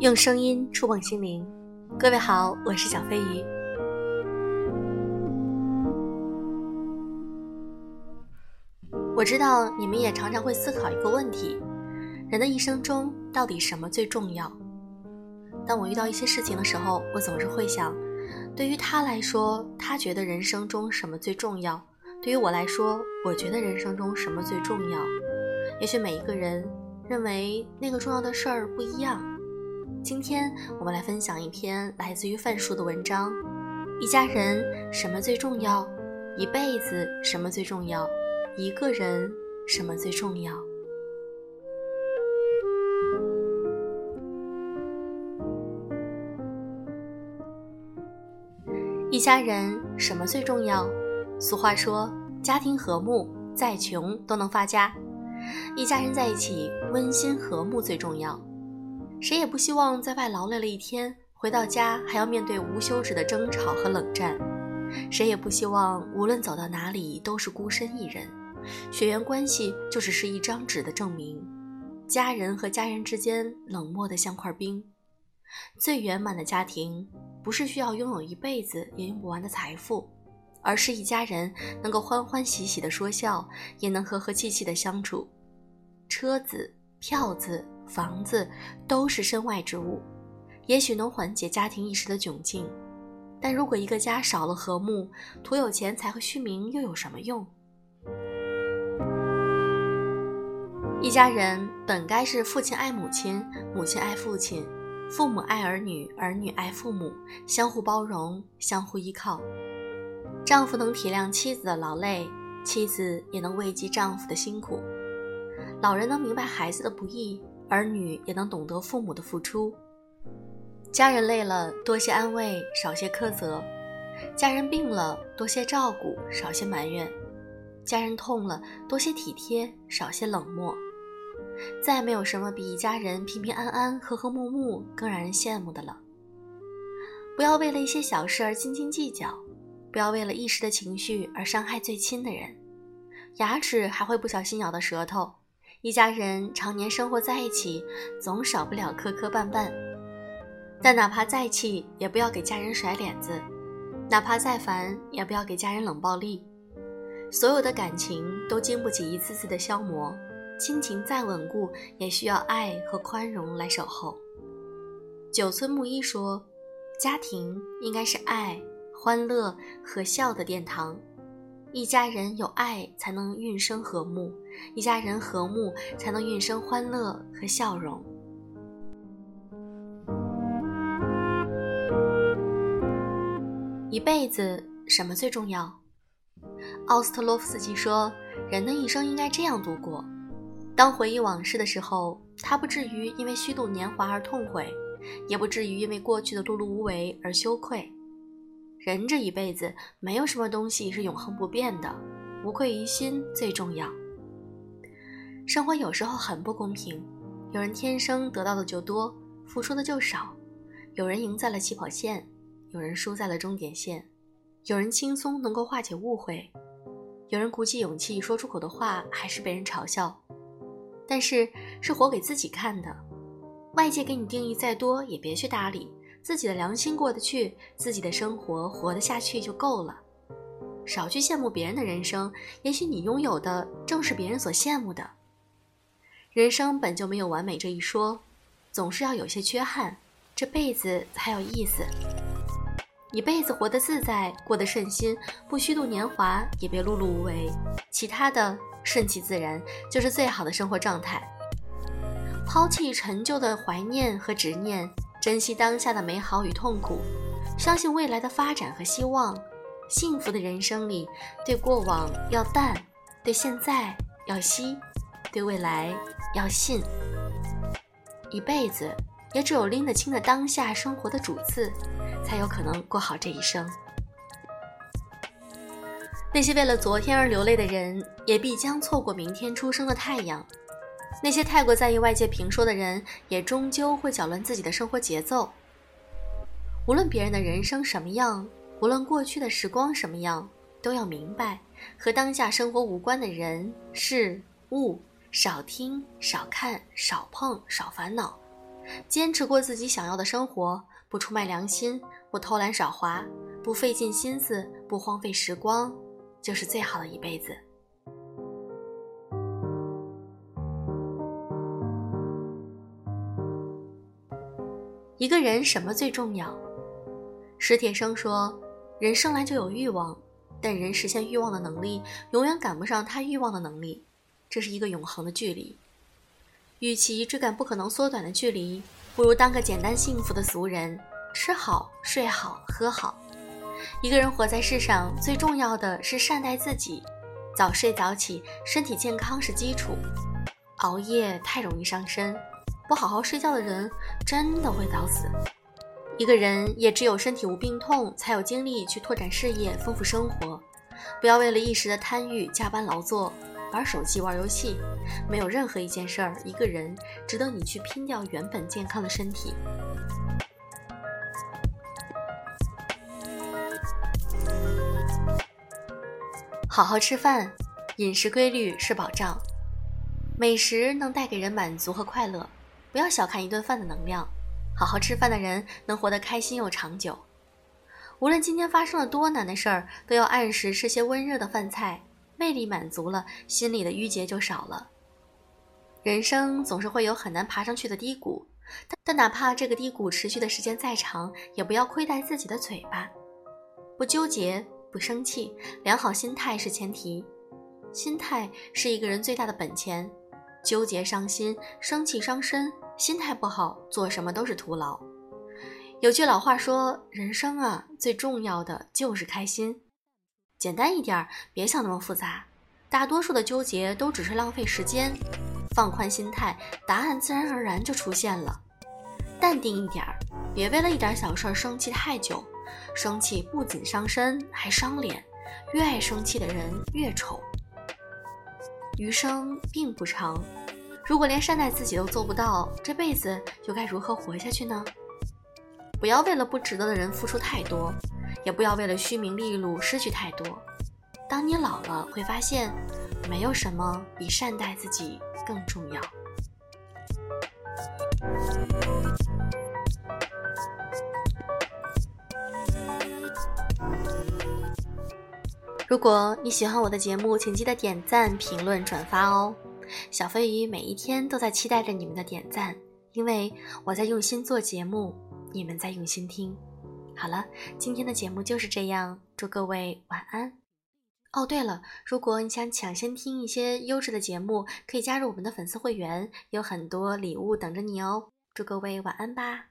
用声音触碰心灵，各位好，我是小飞鱼。我知道你们也常常会思考一个问题：人的一生中到底什么最重要？当我遇到一些事情的时候，我总是会想，对于他来说，他觉得人生中什么最重要；对于我来说，我觉得人生中什么最重要。也许每一个人认为那个重要的事儿不一样。今天我们来分享一篇来自于范叔的文章：一家人什么最重要？一辈子什么最重要？一个人什么最重要？一家人什么最重要？俗话说，家庭和睦，再穷都能发家。一家人在一起，温馨和睦最重要。谁也不希望在外劳累了一天，回到家还要面对无休止的争吵和冷战。谁也不希望无论走到哪里都是孤身一人，血缘关系就只是一张纸的证明。家人和家人之间冷漠的像块冰。最圆满的家庭，不是需要拥有一辈子也用不完的财富，而是一家人能够欢欢喜喜的说笑，也能和和气气的相处。车子、票子。房子都是身外之物，也许能缓解家庭一时的窘境，但如果一个家少了和睦，徒有钱财和虚名又有什么用？一家人本该是父亲爱母亲，母亲爱父亲，父母爱儿女，儿女爱父母，相互包容，相互依靠。丈夫能体谅妻子的劳累，妻子也能慰藉丈夫的辛苦。老人能明白孩子的不易。儿女也能懂得父母的付出。家人累了，多些安慰，少些苛责；家人病了，多些照顾，少些埋怨；家人痛了，多些体贴，少些冷漠。再没有什么比一家人平平安安、和和睦睦更让人羡慕的了。不要为了一些小事而斤斤计较，不要为了一时的情绪而伤害最亲的人。牙齿还会不小心咬到舌头。一家人常年生活在一起，总少不了磕磕绊绊。但哪怕再气，也不要给家人甩脸子；哪怕再烦，也不要给家人冷暴力。所有的感情都经不起一次次的消磨，亲情再稳固，也需要爱和宽容来守候。九村木一说：“家庭应该是爱、欢乐和笑的殿堂。”一家人有爱，才能孕生和睦；一家人和睦，才能孕生欢乐和笑容。一辈子什么最重要？奥斯特洛夫斯基说：“人的一生应该这样度过。当回忆往事的时候，他不至于因为虚度年华而痛悔，也不至于因为过去的碌碌无为而羞愧。”人这一辈子，没有什么东西是永恒不变的，无愧于心最重要。生活有时候很不公平，有人天生得到的就多，付出的就少；有人赢在了起跑线，有人输在了终点线；有人轻松能够化解误会，有人鼓起勇气说出口的话还是被人嘲笑。但是是活给自己看的，外界给你定义再多，也别去搭理。自己的良心过得去，自己的生活活得下去就够了。少去羡慕别人的人生，也许你拥有的正是别人所羡慕的。人生本就没有完美这一说，总是要有些缺憾，这辈子才有意思。一辈子活得自在，过得顺心，不虚度年华，也别碌碌无为，其他的顺其自然，就是最好的生活状态。抛弃陈旧的怀念和执念。珍惜当下的美好与痛苦，相信未来的发展和希望。幸福的人生里，对过往要淡，对现在要惜，对未来要信。一辈子也只有拎得清的当下生活的主次，才有可能过好这一生。那些为了昨天而流泪的人，也必将错过明天出生的太阳。那些太过在意外界评说的人，也终究会搅乱自己的生活节奏。无论别人的人生什么样，无论过去的时光什么样，都要明白，和当下生活无关的人事物，少听、少看、少碰、少烦恼。坚持过自己想要的生活，不出卖良心，不偷懒耍滑，不费尽心思，不荒废时光，就是最好的一辈子。一个人什么最重要？史铁生说：“人生来就有欲望，但人实现欲望的能力永远赶不上他欲望的能力，这是一个永恒的距离。与其追赶不可能缩短的距离，不如当个简单幸福的俗人，吃好睡好喝好。一个人活在世上，最重要的是善待自己，早睡早起，身体健康是基础。熬夜太容易伤身。”不好好睡觉的人，真的会早死。一个人也只有身体无病痛，才有精力去拓展事业、丰富生活。不要为了一时的贪欲加班劳作，玩手机、玩游戏。没有任何一件事儿、一个人值得你去拼掉原本健康的身体。好好吃饭，饮食规律是保障。美食能带给人满足和快乐。不要小看一顿饭的能量，好好吃饭的人能活得开心又长久。无论今天发生了多难的事儿，都要按时吃些温热的饭菜，胃力满足了，心里的郁结就少了。人生总是会有很难爬上去的低谷，但哪怕这个低谷持续的时间再长，也不要亏待自己的嘴巴。不纠结，不生气，良好心态是前提。心态是一个人最大的本钱。纠结伤心，生气伤身，心态不好，做什么都是徒劳。有句老话说：“人生啊，最重要的就是开心。”简单一点，别想那么复杂。大多数的纠结都只是浪费时间。放宽心态，答案自然而然就出现了。淡定一点儿，别为了一点小事儿生气太久。生气不仅伤身，还伤脸。越爱生气的人越丑。余生并不长，如果连善待自己都做不到，这辈子又该如何活下去呢？不要为了不值得的人付出太多，也不要为了虚名利禄失去太多。当你老了，会发现，没有什么比善待自己更重要。如果你喜欢我的节目，请记得点赞、评论、转发哦。小飞鱼每一天都在期待着你们的点赞，因为我在用心做节目，你们在用心听。好了，今天的节目就是这样，祝各位晚安。哦，对了，如果你想抢先听一些优质的节目，可以加入我们的粉丝会员，有很多礼物等着你哦。祝各位晚安吧。